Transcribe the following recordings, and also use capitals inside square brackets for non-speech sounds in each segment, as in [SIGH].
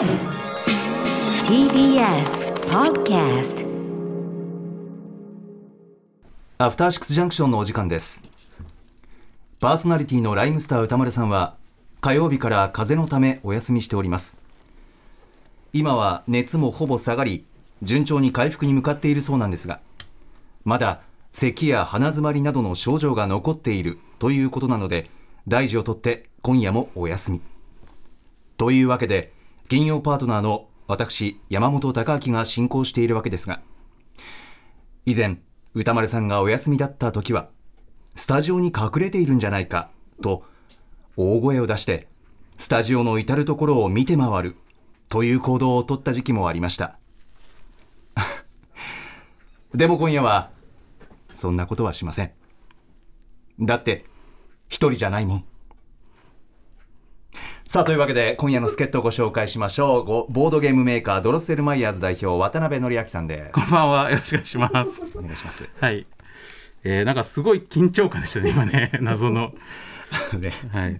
TBS Podcast アフターシックスジャンクションのお時間です。パーソナリティのライムスター歌丸さんは火曜日から風邪のためお休みしております。今は熱もほぼ下がり順調に回復に向かっているそうなんですがまだ咳や鼻詰まりなどの症状が残っているということなので大事をとって今夜もお休み。というわけで金曜パートナーの私山本貴明が進行しているわけですが以前歌丸さんがお休みだった時はスタジオに隠れているんじゃないかと大声を出してスタジオの至る所を見て回るという行動をとった時期もありました。[LAUGHS] でも今夜はそんなことはしません。だって一人じゃないもん。さあというわけで今夜の助っ人をご紹介しましょうごボードゲームメーカードロッセルマイヤーズ代表渡辺則明さんですこんばんは。よろしくお願いします。お願いしますはい。えー、なんかすごい緊張感でしたね、今ね、[LAUGHS] 謎の。[LAUGHS] ねはい。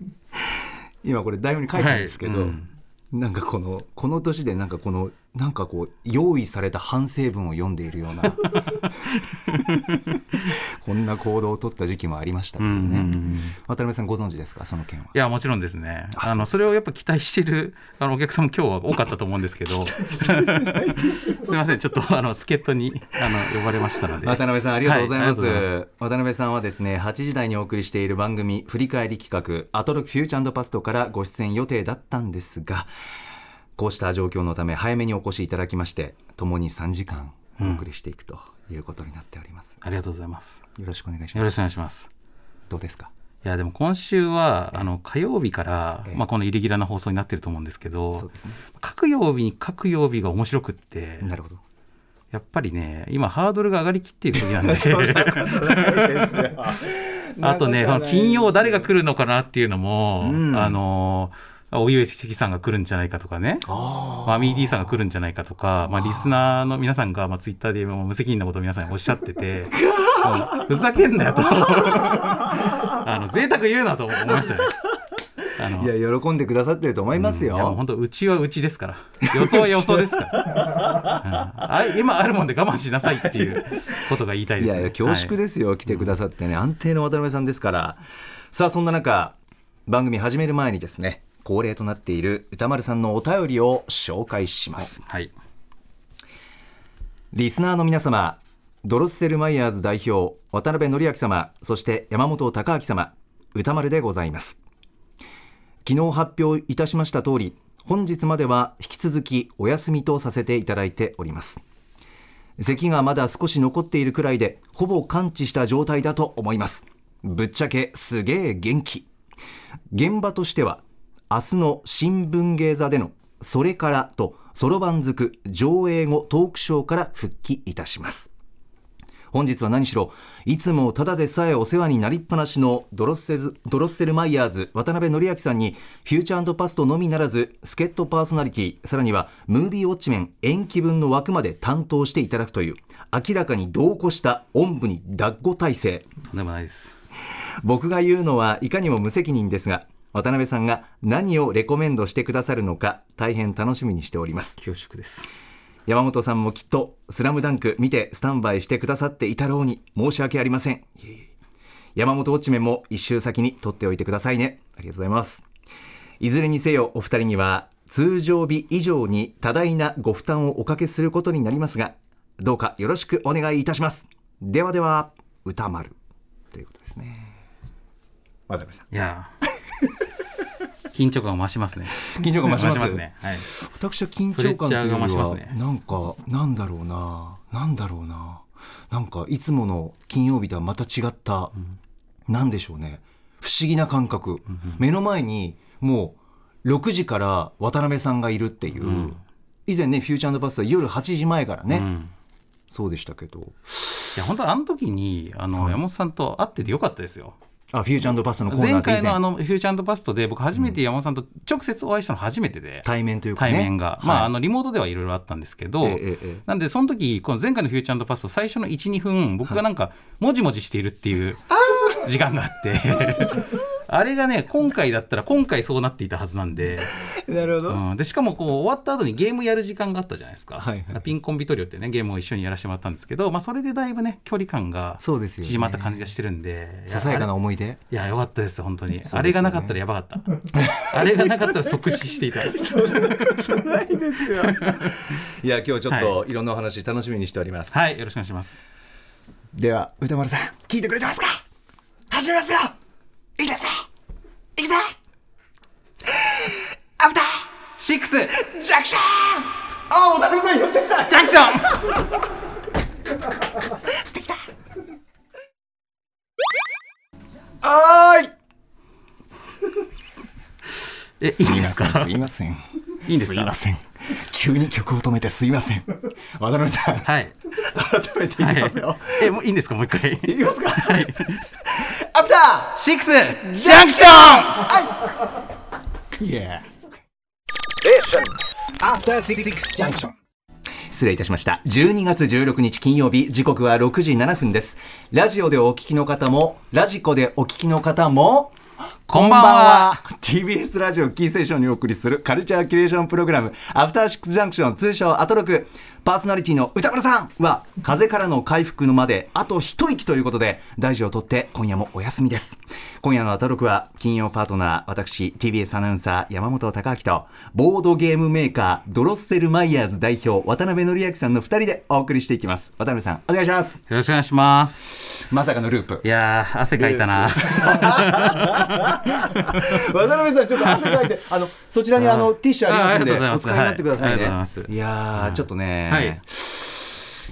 今これ台本に書いたんですけど、はいうんなんかこのこの年でなんかこのなんかこう用意された反省文を読んでいるような [LAUGHS] こんな行動を取った時期もありましたけどね、うんうんうん渡辺さんご存知ですか？その件は。いや、もちろんですね。あの、あそれをやっぱ期待してる、あの、お客さんも今日は多かったと思うんですけど。すみません、ちょっと、あの、助っ人に、あの、呼ばれましたので。渡辺さんありがとうございます,、はいありがとうござい渡辺さんはですね8時台にお送りしている番組振り返り企画「アトロックフューチャーパスト」からご出演予定だったんですがこうした状況のため早めにお越しいただきまして共に3時間お送りしていくということになっております、ありがとうございます。よろしくお願いしよろしくますお願いします。どうですか？いや、でも今週は、あの、火曜日からええ、まあ、このイレギュラーな放送になってると思うんですけどね。各曜日に各曜日が面白くって、なるほど。やっぱりね、今、ハードルが上がりきっている時なんで、[LAUGHS] [LAUGHS] あとね、その金曜誰が来るのかなっていうのも、うん。あの、おゆえ関さんが来るんじゃないかとかね、あマミー D さんが来るんじゃないかとか、まあ、リスナーの皆さんが、まあ、ツイッターで無責任なことを皆さんおっしゃってて、[LAUGHS] ふざけんなよと、[LAUGHS] あの贅沢言うなと思いましたね。[LAUGHS] いや喜んでくださってると思いますよ、いやもう本当うちはうちですから。予想は予想ですから、うん。あ今あるもんで我慢しなさいっていうことが言いたいですね。いやいや恐縮ですよ、来てくださってね。安定の渡辺さんですから。さあそんな中番組始める前にですね恒例となっている歌丸さんのお便りを紹介します。はい。リスナーの皆様ドロッセルマイヤーズ代表渡辺則明様そして山本貴明様歌丸でございます。昨日発表いたしました通り本日までは引き続きお休みとさせていただいております。咳がまだ少し残っているくらいでほぼ完治した状態だと思います。ぶっちゃけすげえ元気。現場としては明日の新聞芸座でのそれからとそろばんづく上映後トークショーから復帰いたします。本日は何しろいつもただでさえお世話になりっぱなしのドロッセズドロッセルマイヤーズ渡辺則明さんにフューチャーパストのみならず助っ人パーソナリティさらにはムービーウォッチメン延期分の枠まで担当していただくという明らかに同行したおんぶに抱っこ体制。とんでもないです。僕が言うのはいかにも無責任ですが渡辺さんが何をレコメンドしてくださるのか大変楽しみにしております。恐縮です。山本さんもきっと「スラムダンク見てスタンバイしてくださっていたろうに申し訳ありません。山本ウォッチメンも一周先に取っておいてくださいね。ありがとうございます。いずれにせよお二人には通常日以上に多大なご負担をおかけすることになりますがどうかよろしくお願いいたします。ではでは歌丸。ということですね。渡辺さん。いやー [LAUGHS] 緊張感を増しますね。緊張感増します？ね。はい。私は緊張感というよりプレッシャーが増しまは、すね。なんかなんだろうななんだろうな。なんかいつもの金曜日とはまた違った、なんでしょうね。不思議な感覚、目の前にもう6時から渡辺さんがいるっていう、ん。以前ね「フューチャーパスタ」夜8時前からね、うん。そうでしたけど。いや本当あの時にあの、はい。山本さんと会っててよかったですよあフューチャーパスタのコーナー前。回のあのフューチャーパストで僕初めて山本さんと直接お会いしたの初めてで、対面というかね。対面が、まあ、はい。あのリモートではいろいろあったんですけど、ええええええ。なんでその時この前回のフューチャーパスト最初の12分僕がなんかもじもじしているっていう時間があって [LAUGHS] あれがね今回だったら今回そうなっていたはずなんで。なるほど、うん、でしかもこう終わった後にゲームやる時間があったじゃないですか、はいはい。ピンコンビトリオってねゲームを一緒にやらせてもらったんですけど、まあ、それでだいぶね距離感がそうですよね。縮まった感じがしてるんでささやかない思い出。やよかったです本当に、ね。あれがなかったらやばかった。[LAUGHS] あれがなかったら即死していた。[LAUGHS] ないですよ。[LAUGHS] いや今日ちょっといろんなお話楽しみにしております、はいよろしくお願いします。では歌丸さん聞いてくれてますか？始めますよい。いですよい。くぞアフタシックス。ジージャンクション。あ渡辺さん言ってたャンクション。[LAUGHS] 素敵だ。はーい。えいいんですか？すいませんいいんですか？すいません。急に曲を止めてすいません。渡辺さん。はい。[LAUGHS] 改めていきますよ、はい、えもういいんですか？もう一回。い、きますか？はい After Six Junction イエー After Six Junction. 失礼いたしました。12月16日金曜日時刻は6時7分です。ラジオでお聞きの方もラジコでお聞きの方もこんばんは。TBS ラジオキーステーションにお送りするカルチャーキュレーションプログラムアフターシックスジャンクション通称アトロク。パーソナリティの歌村さんは風邪からの回復のまであと一息ということで大事をとって今夜もお休みです。今夜のアトロクは金曜パートナー私 TBS アナウンサー山本貴明とボードゲームメーカードロッセルマイヤーズ代表渡辺則明さんの2人でお送りしていきます。渡辺さんお願いします。よろしくお願いします。まさかのループ。いやー汗かいたな [LAUGHS] 渡辺さんちょっと汗かいてあのそちらにあのティッシュありますんでお使いになってくださいね、はい。やーちょっとね、はい。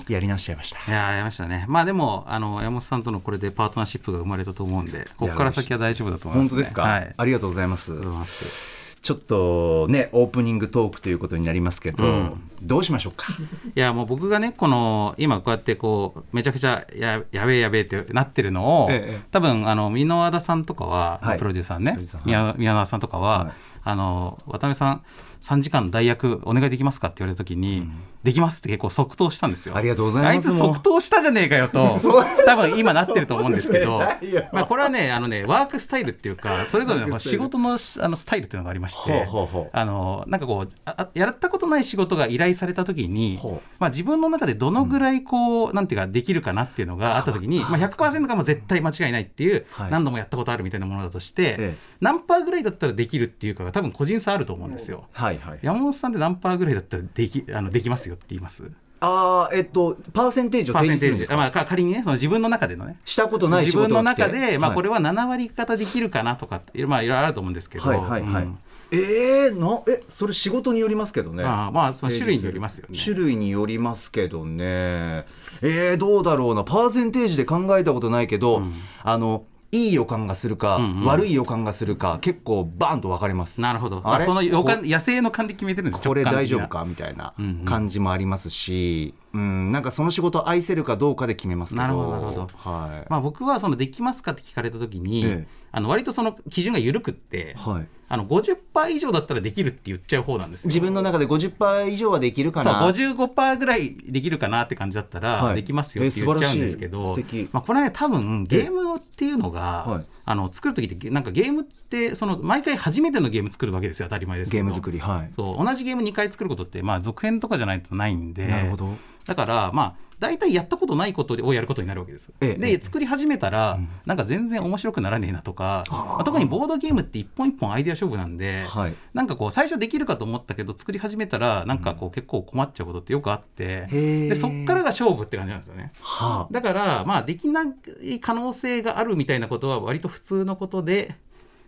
やり直しちゃいました。いやーやりましたね。まあでもあの山本さんとのこれでパートナーシップが生まれたと思うんでここから先は大丈夫だと思います、ね、本当ですか、はい。ありがとうございますちょっとねオープニングトークということになりますけど、うん。どうしましょうか？[LAUGHS] いやもう僕がねこの今こうやってこうめちゃくちゃややべえやべえってなってるのを、ええ多分あの箕輪田さんとかは、はい。プロデューサーね。プロデューサー宮田さんとかは、はい。あの渡辺さん3時間の代役お願いできますかって言われた時に、できますって結構即答したんですよ。ありがとうございます。あいつ即答したじゃねえかよと多分今なってると思うんですけど [LAUGHS] まあこれはねあのねワークスタイルっていうかそれぞれの仕事のあのスタイルっていうのがありましてあのなんかこうああやったことない仕事が依頼された時にまあ、自分の中でどのぐらいこう、なんていうかできるかなっていうのがあった時に、まあ、100%がもう絶対間違いないっていう、はい。何度もやったことあるみたいなものだとして、ええ。何パーぐらいだったらできるっていうかが多分個人差あると思うんですよ。はいはい山本さんって何パーぐらいだったらできあのできますよって言います？ああえっとパーセンテージを提示するんですか、まあ、か仮にねその自分の中でのね。したことない仕自分の中で、まあ、これはは7割方できるかなとかって、まあ、いろいろあると思うんですけど、はいはいはい、うん。えー、なえそれ仕事によりますけどね。まあまあその種類によりますよね。種類によりますけどね。えー、どうだろうな。パーセンテージで考えたことないけど、あのいい予感がするか、うんうん。悪い予感がするか結構バーンと分かれます。なるほど、あその予感こ野生の感で決めてるんですこれ大丈夫か？みたいなうんうん。感じもありますし、うん、なんかその仕事を愛せるかどうかで決めますなるほどなるほど。はい、まあ、僕はそのできますかって聞かれた時に、ええ。あの割とその基準が緩くって、はい、あの50%以上だったらできるって言っちゃう方なんですよ。自分の中で50%以上はできるかそうな55%ぐらいできるかなって感じだったら、はい。できますよって言っちゃうんですけえど、まあ、これはね多分ゲームっていうのが、はい。あの作る時ってなんかゲームってその毎回初めてのゲーム作るわけですよ当たり前ですけど。ゲーム作りはい。そう同じゲーム2回作ることって、まあ、続編とかじゃないとないんで。なるほどだからまあ大体やったことないことをやることになるわけです。で作り始めたら、なんか全然面白くならねえなとか、まあ特にボードゲームって一本一本アイデア勝負なんで、はい。なんかこう最初できるかと思ったけど作り始めたらなんかこう結構困っちゃうことってよくあって、でそっからが勝負って感じなんですよね。はあ。だからまあできない可能性があるみたいなことは割と普通のことで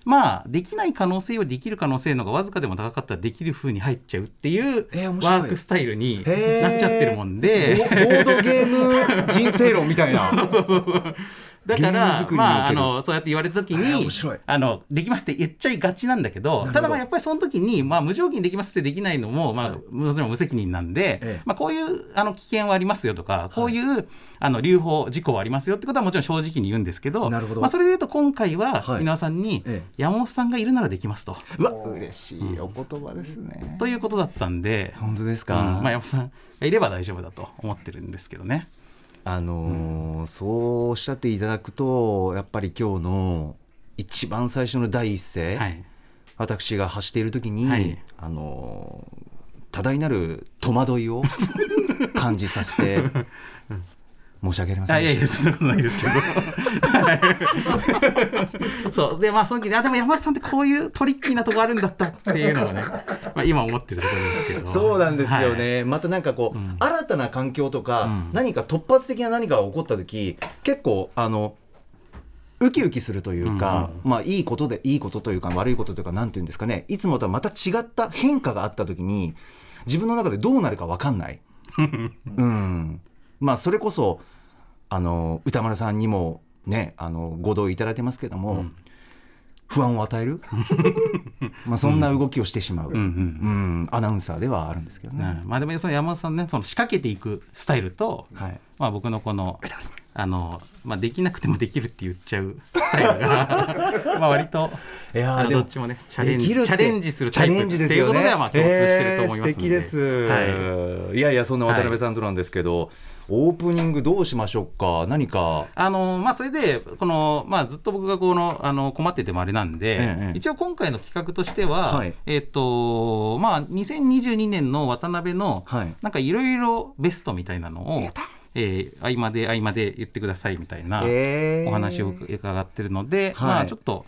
まあできない可能性よりできる可能性の方がわずかでも高かったらできる風に入っちゃうっていうワークスタイルになっちゃってるもんボで。ボードゲーム人生論みたいな [LAUGHS] だからまああのそうやって言われた時えーにあのできますって言っちゃいがちなんだけどただまあやっぱりその時にまあ無条件にできますってできないのもまあもちろん無責任なんで、ええ。まあこういうあの危険はありますよとかこういうあの留保事故はありますよってことはもちろん正直に言うんですけどなるほど。まあそれで言うと今回ははい。皆さんにええ。山本さんがいるならできますと。うわ嬉しいお言葉ですね、ということだったんで、本当ですうんか、まあ、山本さんがいれば大丈夫だと思ってるんですけどね。あのーそうおっしゃっていただくとやっぱり今日の一番最初の第一声、はい。私が走っている時に、はい。あの多大なる戸惑いを感じさせて [LAUGHS] 申し訳ありませんあいやいやそんなことないですけど。は [LAUGHS] いそう。でまあその時でも山田さんってこういうトリッキーなとこあるんだったっていうのはね、[LAUGHS] まあ、今思ってるところですけど。たそうなんですよはい。ね、またなんかこう、ん。新たな環境とか、うん。何か突発的な何かが起こった時結構あのウキウキするというか、まあいいことでいいことというか悪いことというかなんていうんですかね。いつもとはまた違った変化があった時に自分の中でどうなるか分かんない。[LAUGHS] うん、まあそれこそあの歌丸さんにもねあのご同意いただいてますけども、うん不安を与える？[LAUGHS] まあそんな動きをしてしまう、うん。うん。うんアナウンサーではあるんですけどね。ねまあでもその山田さんねその仕掛けていくスタイルと、はい。まあ、僕のこのあの、まあ、できなくてもできるって言っちゃうスタイルが [LAUGHS] まあ割といやどっちもねチャレンジチャレンジするタイプ。チャレンジですっていうことではまあ共通してると思いますので、えー素敵です、はい。い、やいやそんな渡辺さんとなんですけど、オープニングどうしましょうか？何か。あのまあ、それでこの、まあ、ずっと僕がこのあの困っててもあれなんで、ええ一応今回の企画としては、はい。えっとまあ、2022年の渡辺の、はい。なんかいろいろベストみたいなのを、えー合間で合間で言ってくださいみたいなえー。お話を伺ってるので、はい。まあ、ちょっと。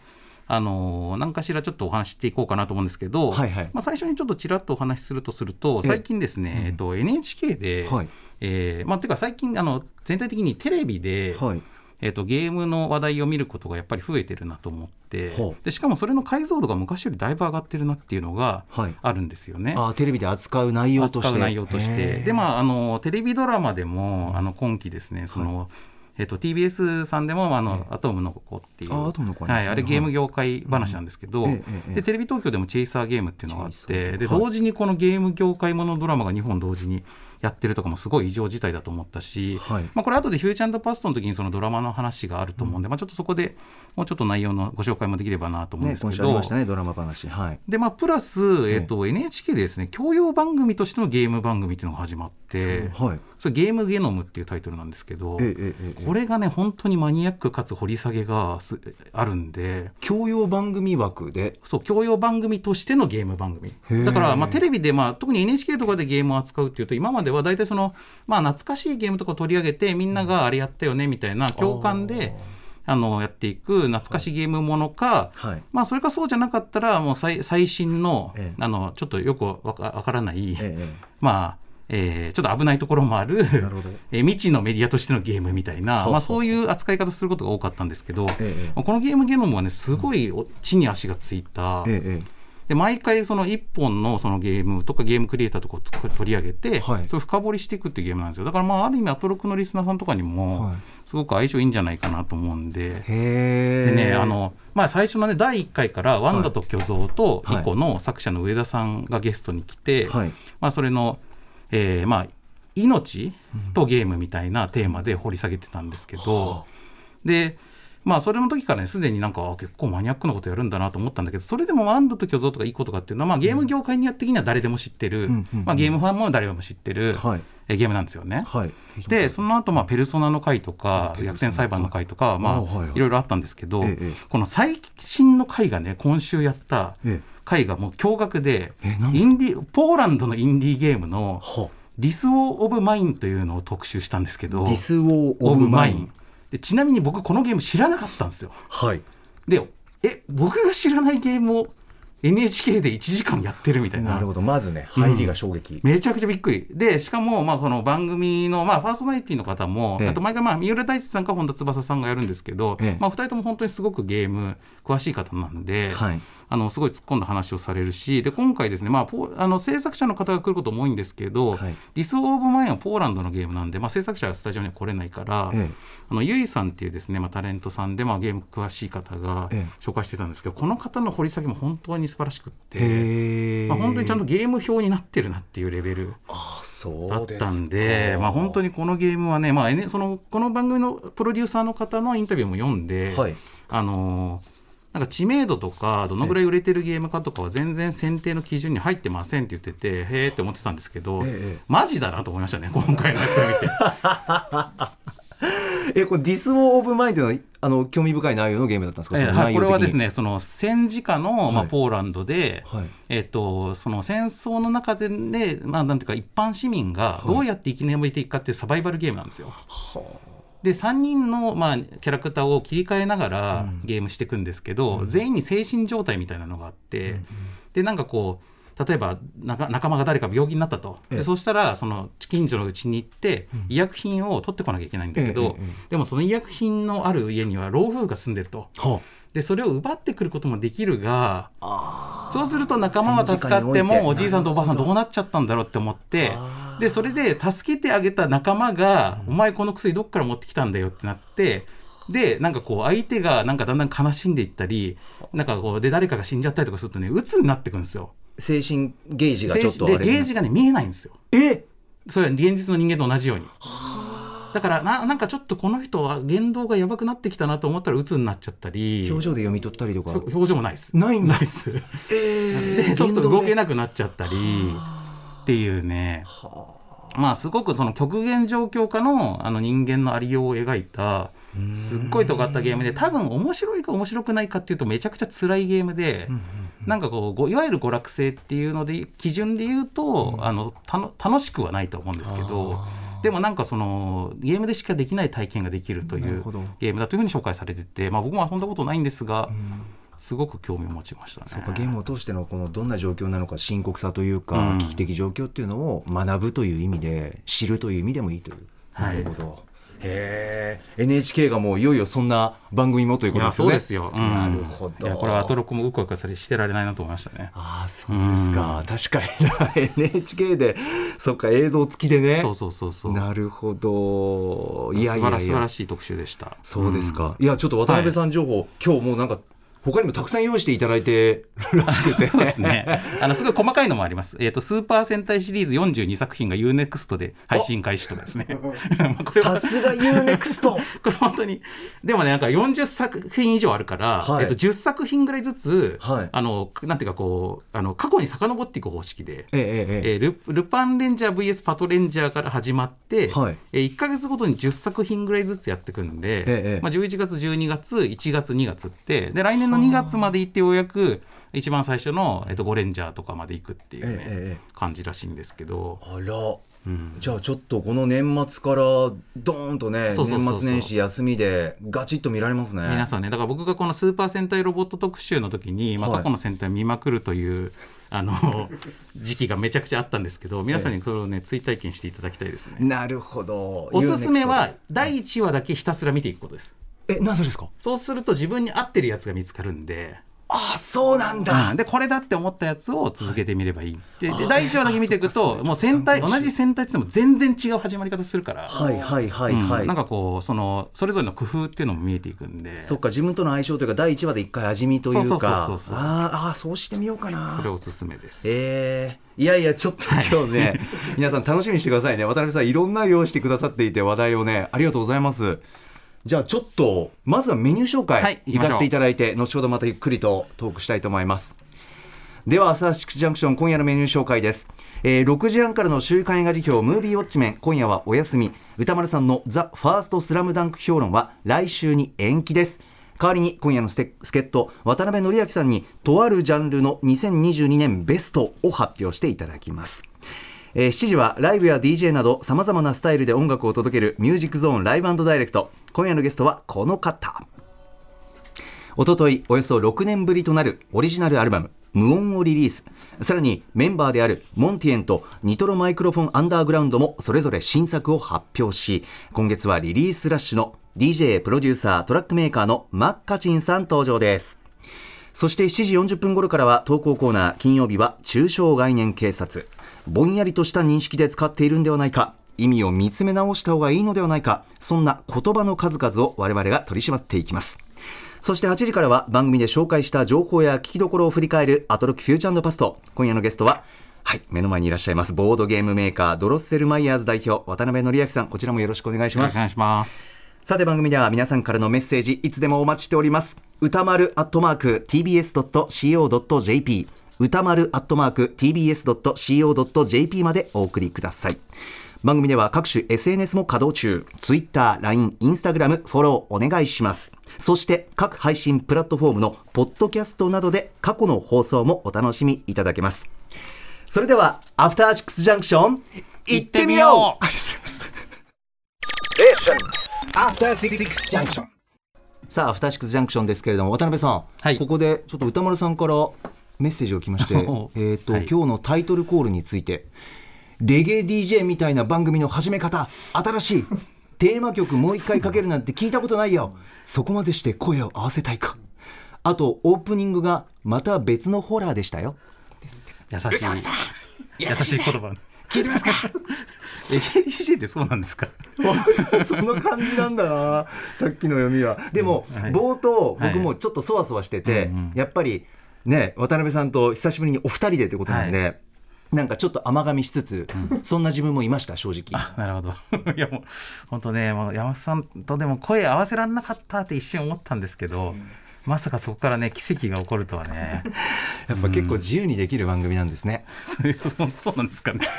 あの何かしらちょっとお話ししていこうかなと思うんですけど、はいはい。まあ、最初にちょっとちらっとお話しするとするとえ最近ですね、えっと、NHK で、はい。えーまあ、ていうか最近あの全体的にテレビで、はいえー、とゲームの話題を見ることがやっぱり増えてるなと思ってでしかもそれの解像度が昔よりだいぶ上がってるなっていうのがはい。あるんですよね。あーテレビで扱う内容として。扱う内容として。でまああのテレビドラマでもあの今期ですねその、えっと TBS さんでもあの、アトムの子っていうあね。はい、あれゲーム業界話なんですけど、うん。えでテレビ東京でもチェイサーゲームっていうのがあってではい同時にこのゲーム業界ものドラマが2本同時にやってるとかもすごい異常事態だと思ったし、はい。まあ、これ後でフューチャーパストの時にそのドラマの話があると思うんで、まあ、ちょっとそこでもうちょっと内容のご紹介もできればなと思うんねですけど、今週ありましたねドラマ話はいでまあ、プラス、えっと NHK でですね教養番組としてのゲーム番組っていうのが始まって、はい。それゲームゲノムっていうタイトルなんですけど、これがね本当にマニアックかつ掘り下げがすあるんで教養番組枠で？そう教養番組としてのゲーム番組。ーだから、まあ、テレビで、まあ、特に NHK とかでゲームを扱うっていうと今までは大体その、まあ、懐かしいゲームとかを取り上げてみんながあれやったよねみたいな共感であのやっていく懐かしいゲームものか、はい。まあ、それかそうじゃなかったらもう最最新の,、ええ。あのちょっとよくわからない、ええまあえーちょっと危ないところもある [LAUGHS] えー未知のメディアとしてのゲームみたいな、まあ、そういう扱い方することが多かったんですけど、ええこのゲームゲノムはねすごいお地に足がついた、えええで毎回その1本のそのゲームとかゲームクリエイターとかを取り上げて、はい。それを深掘りしていくっていうゲームなんですよ。だからまあある意味アトロックのリスナーさんとかにもはい。すごく相性いいんじゃないかなと思うんで。へえでね、あのまあ、最初の、ね、第1回から「ワンダと巨像」と「はい。イコ」の作者の上田さんがゲストに来て、はい。まあ、それの、えーまあ、命とゲームみたいなテーマで掘り下げてたんですけど、はでまあそれの時からねすでになんかあ結構マニアックなことやるんだなと思ったんだけどそれでも「ワンダと巨像」とか「イコ」とかっていうのは、まあ、ゲーム業界にやってきには誰でも知ってる、うんうんうんまあ、ゲームファンも誰でも知ってる、はい。えゲームなんですよね。はい。でその後まあペルソナの回とか逆転裁判の回とか、まああはいはい。いろいろあったんですけど、ええこの最新の回がね今週やったええ。回がもう驚愕でインディポーランドのインディーゲームのは「This War of Mine」というのを特集したんですけど This War of Mine でちなみに僕このゲーム知らなかったんですよ。はい。でえ僕が知らないゲームを NHK で1時間やってるみたいな。なるほど。まずね入りが衝撃、めちゃくちゃびっくり。でしかもまあこの番組のまあパーソナリティの方も、ええ。あと毎回まあ三浦大知さんか本田翼さんがやるんですけど、ええ。まあ、2人とも本当にすごくゲーム詳しい方なんで、はい。あのすごい突っ込んだ話をされるしで今回ですね、まあ、ポあの制作者の方が来ることも多いんですけど、はい。ディス・オーブ・マインはポーランドのゲームなんで、まあ、制作者はスタジオには来れないから、ええ。あのゆいさんっていうですね、まあ、タレントさんで、まあ、ゲーム詳しい方がええ。紹介してたんですけど、この方の掘り下げも本当に素晴らしくって。まあ、本当にちゃんとゲーム表になってるなっていうレベルあだったんで、まあ、本当にこのゲームはね、まあ、N- そのこの番組のプロデューサーの方のインタビューも読んで、はい。あのーなんか知名度とかどのぐらい売れてるゲームかとかは全然選定の基準に入ってませんって言っててへえって思ってたんですけど、ええ。マジだなと思いましたね今回のやつを見てえこれディス・オブ・マインドのあの興味深い内容のゲームだったんですか、えーはい、これはですねねその戦時下の、まあ、はいポーランドで、はい。えっとその戦争の中で、ねまあ、なんていうか一般市民がどうやって生き延びていくかっていうサバイバルゲームなんですよ。で3人の、まあ、キャラクターを切り替えながらゲームしていくんですけど、全員に精神状態みたいなのがあって、でなんかこう例えば仲仲間が誰か病気になったと、ええ。でそうしたらその近所のうちに行って、医薬品を取ってこなきゃいけないんだけど、でもその医薬品のある家には老夫婦が住んでると。はでそれを奪ってくることもできるがあそうすると仲間は助かってもおじいさんとおばあさんど。うなっちゃったんだろうって思ってでそれで助けてあげた仲間が「お前この薬どっから持ってきたんだよ」ってなってでなんかこう相手がなんかだんだん悲しんでいったりなんかこうで誰かが死んじゃったりとかするとね鬱になってくるんですよ。精神ゲージがちょっとあでれゲージがね見えないんですよ。え？それは現実の人間と同じように。だからななんかちょっとこの人は言動がやばくなってきたなと思ったら鬱になっちゃったり。表情で読み取ったりとか。表情もないです。ないんだ。ないです。えで [LAUGHS] そうすると動けななくなっちゃったりっていうね。まあすごくその極限状況下のあの人間のありようを描いたすっごい尖ったゲームで多分面白いか面白くないかっていうとめちゃくちゃ辛いゲームで、なんかこうごいわゆる娯楽性っていうので基準で言うと、あのたの楽しくはないと思うんですけどでもなんかそのゲームでしかできない体験ができるというゲームだというふうに紹介されてて、まあ、僕も遊んだことないんですが、すごく興味を持ちましたね。そうかゲームを通してのこのどんな状況なのか深刻さというか、うん。危機的状況っていうのを学ぶという意味で知るという意味でもいいという、はい。なるほどへえ NHK がもういよいよそんな番組もといういやことですよね。そうですよ、うん。なるほど。いやこれはアトロックもうくわくされしてられないなと思いましたね。ああそうですか、確かにな。NHK でそっか映像付きでね。そうそうそうそう。なるほど。いやい素晴ら素晴やいやらしい特集でした。そうですか、いやちょっと渡辺さん情報、今日もうなんか他にもたくさん用意していただいてるらしくてそうですね。あのすごい細かいのもあります。えっ、とスーパー戦隊シリーズ42作品が UNEXT で配信開始とかですね。[LAUGHS] さすが UNEXT [LAUGHS] これ本当にでもねなんか40作品以上あるから、はいえっと10作品ぐらいずつ、はいあのなんていうかこうあの過去に遡っていく方式で。えええールルパンレンジャー VS パトレンジャーから始まって、はいえー1か月ごとに10作品ぐらいずつやっていくんで、ええまあ、11月12月1月2月ってで来年の2月まで行ってようやく一番最初の、えっとゴレンジャーとかまで行くっていうね、ええええ。感じらしいんですけど、あら。うん。じゃあちょっとこの年末からドーンとね年末年始休みでガチッと見られますね。皆さんねだから僕がこのスーパー戦隊ロボット特集の時に、まあ、はい過去の戦隊を見まくるという、あの [LAUGHS] 時期がめちゃくちゃあったんですけど皆さんにそれをね追体験していただきたいですね。なるほど。おすすめは第1話だけひたすら見ていくことです。えなぜですか？そうすると自分に合ってるやつが見つかるんで、あそうなんだ、うん。でこれだって思ったやつを続けてみればいい。でで。あ第1話だけ見ていくともう戦隊同じ戦隊っても全然違う始まり方するから、はいはいはいはい、うん。なんかこうそのそれぞれの工夫っていうのも見えていくんで。そっか自分との相性というか第1話で一回味見というか。そうそうそうあーあーそうしてみようかな。それおすすめです。えー、いやいやちょっと今日ね、皆さん楽しみにしてくださいね。渡辺さんいろんな用意してくださっていて話題をねありがとうございますじゃあちょっとまずはメニュー紹介、はい行かせていただいて後ほどまたゆっくりとトークしたいと思いますでは、アサシックスジャンクション、今夜のメニュー紹介です。えー6時半からの週刊映画辞表、ムービーウォッチメン、今夜はお休み。歌丸さんのザ・ファーストスラムダンク評論は来週に延期です。代わりに今夜のステ助っ人、渡辺則明さんに、とあるジャンルの2022年ベストを発表していただきます。えー7時はライブや DJ などさまざまなスタイルで音楽を届けるミュージックゾーンライブダイレクト。今夜のゲストはこの方。おとといおよそ6年ぶりとなるオリジナルアルバム「無音」をリリース。さらにメンバーであるモンティエンとニトロマイクロフォンアンダーグラウンドもそれぞれ新作を発表し今月はリリースラッシュの DJ プロデューサートラックメーカーのマッカチンさん登場です。そして7時40分頃からは投稿コーナー金曜日は中小概念警察。ぼんやりとした認識で使っているんではないか。意味を見つめ直した方がいいのではないか。そんな言葉の数々を我々が取り締まっていきます。そして8時からは番組で紹介した情報や聞きどころを振り返るアトロックフューチャーパスト。今夜のゲストははい目の前にいらっしゃいます。ボードゲームメーカードロッセルマイヤーズ代表渡辺則明さん。こちらもよろしくお願いします。お願いします。さて番組では皆さんからのメッセージいつでもお待ちしております歌丸アットマーク tbs.co.jp 歌丸アットマーク tbs.co.jp までお送りください。番組では各種 SNS も稼働中。Twitter、LINE、Instagram フォローお願いします。そして各配信プラットフォームのポッドキャストなどで過去の放送もお楽しみいただけます。それではアフターシックスジャンクション行ってみよう。ありがとうございます。アフターシックスジャンクションさあアフターシックスジャンクションですけれども渡辺さん、はい。ここでちょっと歌丸さんからメッセージを来ましてお [LAUGHS] えっと、はい今日のタイトルコールについてレゲエ DJ みたいな番組の始め方新しいテーマ曲もう一回かけるなんて聞いたことないよ。そこまでして声を合わせたいか。あとオープニングがまた別のホラーでしたよ。優しい。優しい言葉。聞いてますか？[LAUGHS] AKDJ ってそうなんですか？[LAUGHS] その感じなんだな。さっきの読みは。でも、はい。冒頭はい。僕もちょっとそわそわしてて、やっぱりね渡辺さんと久しぶりにお二人でってことなんで、なんかちょっと甘噛みしつつ、そんな自分もいました正直。あなるほど。[LAUGHS] いやもう本当ねもう山本さんとでも声合わせられなかったって一瞬思ったんですけど、まさかそこからね奇跡が起こるとはね。[LAUGHS] やっぱ結構自由にできる番組なんですね、そういうそうそうなんですかね。[LAUGHS]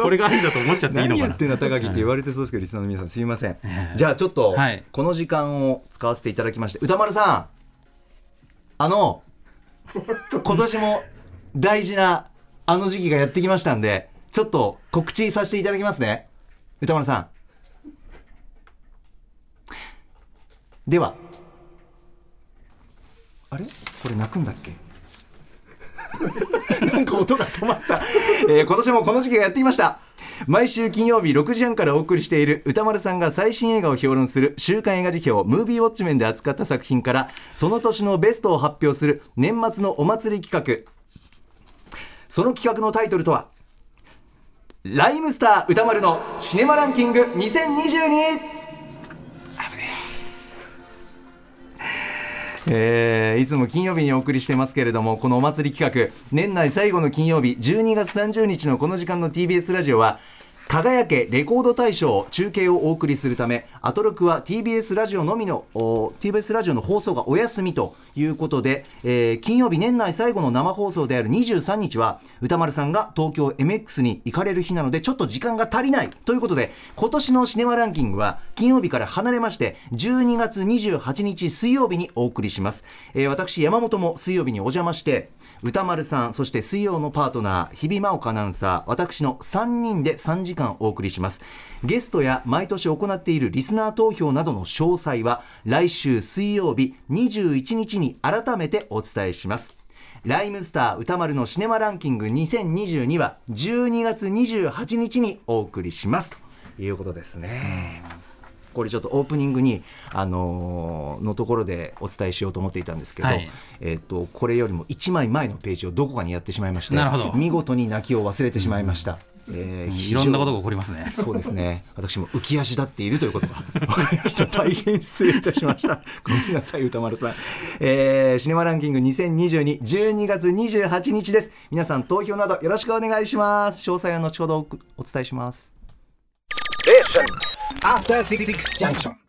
これがありだと思っちゃっていいのかな。何やってんだ高木って言われてそうですけどリスナーの皆さんすいません、えじゃあちょっと、はいこの時間を使わせていただきまして歌丸さんあの今年も大事なあの時期がやってきましたんでちょっと告知させていただきますね。歌丸さん。では。あれ？これ泣くんだっけ？[LAUGHS] なんか音が止まった、えー今年もこの時期がやってきました毎週金曜日6時半からお送りしている歌丸さんが最新映画を評論する週刊映画辞表ムービーウォッチメンで扱った作品からその年のベストを発表する年末のお祭り企画。その企画のタイトルとはライムスター歌丸のシネマランキング2022 [LAUGHS] えーいつも金曜日にお送りしてますけれどもこのお祭り企画年内最後の金曜日12月30日のこの時間の TBS ラジオは輝けレコード大賞中継をお送りするためアトロクは TBS ラジオのみの TBS ラジオの放送がお休みということで、えー金曜日年内最後の生放送である23日は歌丸さんが東京 MX に行かれる日なのでちょっと時間が足りないということで今年のシネマランキングは金曜日から離れまして12月28日水曜日にお送りします、えー私山本も水曜日にお邪魔して歌丸さんそして水曜のパートナー日比真央アナウンサー私の3人で3時間お送りします。ゲストや毎年行っているリスナー投票などの詳細は来週水曜日21日に改めてお伝えしますライムスター歌丸のシネマランキング2022は12月28日にお送りしますということですね。これちょっとオープニングに、あのーのところでお伝えしようと思っていたんですけど、はいえっとこれよりも1枚前のページをどこかにやってしまいましてなるほど見事に泣きを忘れてしまいました。えーいろんなことが非起こりますね。常そうですね。私も浮き足立っているということが分かりました。[LAUGHS] 大変失礼いたしました。ごめんなさい歌丸さん、えーシネマランキング202212月28日です。皆さん投票などよろしくお願いします。詳細は後ほどおお伝えします。After Six Junction.